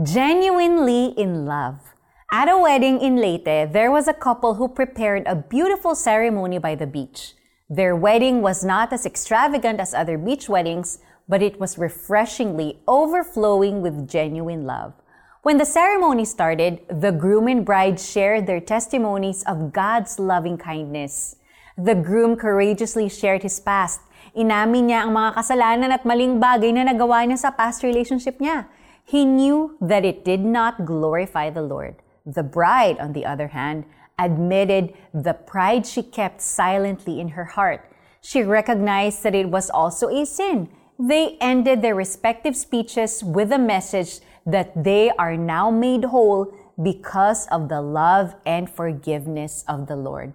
Genuinely in love. At a wedding in Leyte, there was a couple who prepared a beautiful ceremony by the beach. Their wedding was not as extravagant as other beach weddings, but it was refreshingly overflowing with genuine love. When the ceremony started, the groom and bride shared their testimonies of God's loving kindness. The groom courageously shared his past. Inamin niya ang mga kasalanan at maling bagay na nagawa niya sa past relationship niya. He knew that it did not glorify the Lord. The bride, on the other hand, admitted the pride she kept silently in her heart. She recognized that it was also a sin. They ended their respective speeches with a message that they are now made whole because of the love and forgiveness of the Lord.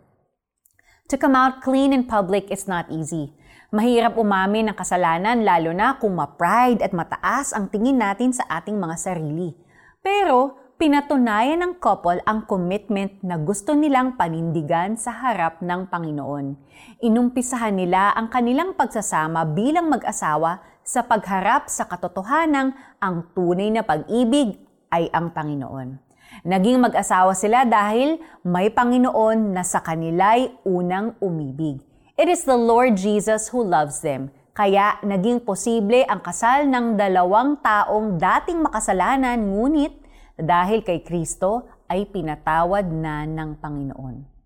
To come out clean in public is not easy. Mahirap umamin ng kasalanan lalo na kung ma-pride at mataas ang tingin natin sa ating mga sarili. Pero pinatunayan ng couple ang commitment na gusto nilang panindigan sa harap ng Panginoon. Inumpisahan nila ang kanilang pagsasama bilang mag-asawa sa pagharap sa katotohanang ang tunay na pag-ibig ay ang Panginoon. Naging mag-asawa sila dahil may Panginoon na sa kanila'y unang umibig. It is the Lord Jesus who loves them. Kaya naging posible ang kasal ng dalawang taong dating makasalanan ngunit dahil kay Kristo ay pinatawad na ng Panginoon.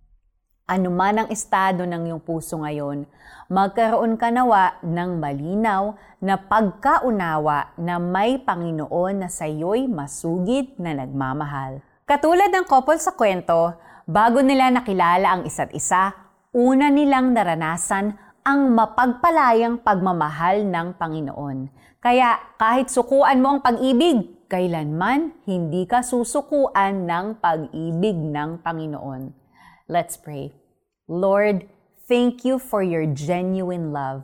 Ano man ang estado ng iyong puso ngayon, magkaroon ka nawa ng malinaw na pagkaunawa na may Panginoon na sa iyo'y masugid na nagmamahal. Katulad ng couple sa kwento, bago nila nakilala ang isa't isa, una nilang naranasan ang mapagpalayang pagmamahal ng Panginoon. Kaya kahit sukuan mo ang pag-ibig, kailanman hindi ka susukuan ng pag-ibig ng Panginoon. Let's pray. Lord, thank you for your genuine love.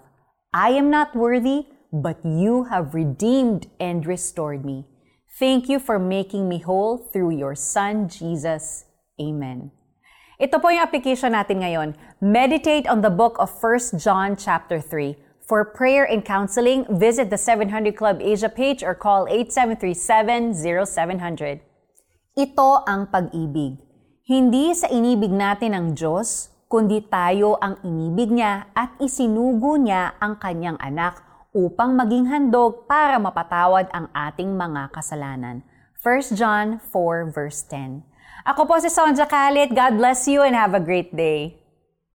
I am not worthy, but you have redeemed and restored me. Thank you for making me whole through your Son, Jesus. Amen. Ito po yung application natin ngayon. Meditate on the book of 1 John chapter 3. For prayer and counseling, visit the 700 Club Asia page or call 8737-0700. Ito ang pag-ibig. Hindi sa inibig natin ang Diyos, kundi tayo ang inibig niya at isinugo niya ang kanyang anak upang maging handog para mapatawad ang ating mga kasalanan. 1 John 4 verse 10. Ako po si Sonja Kalit. God bless you and have a great day.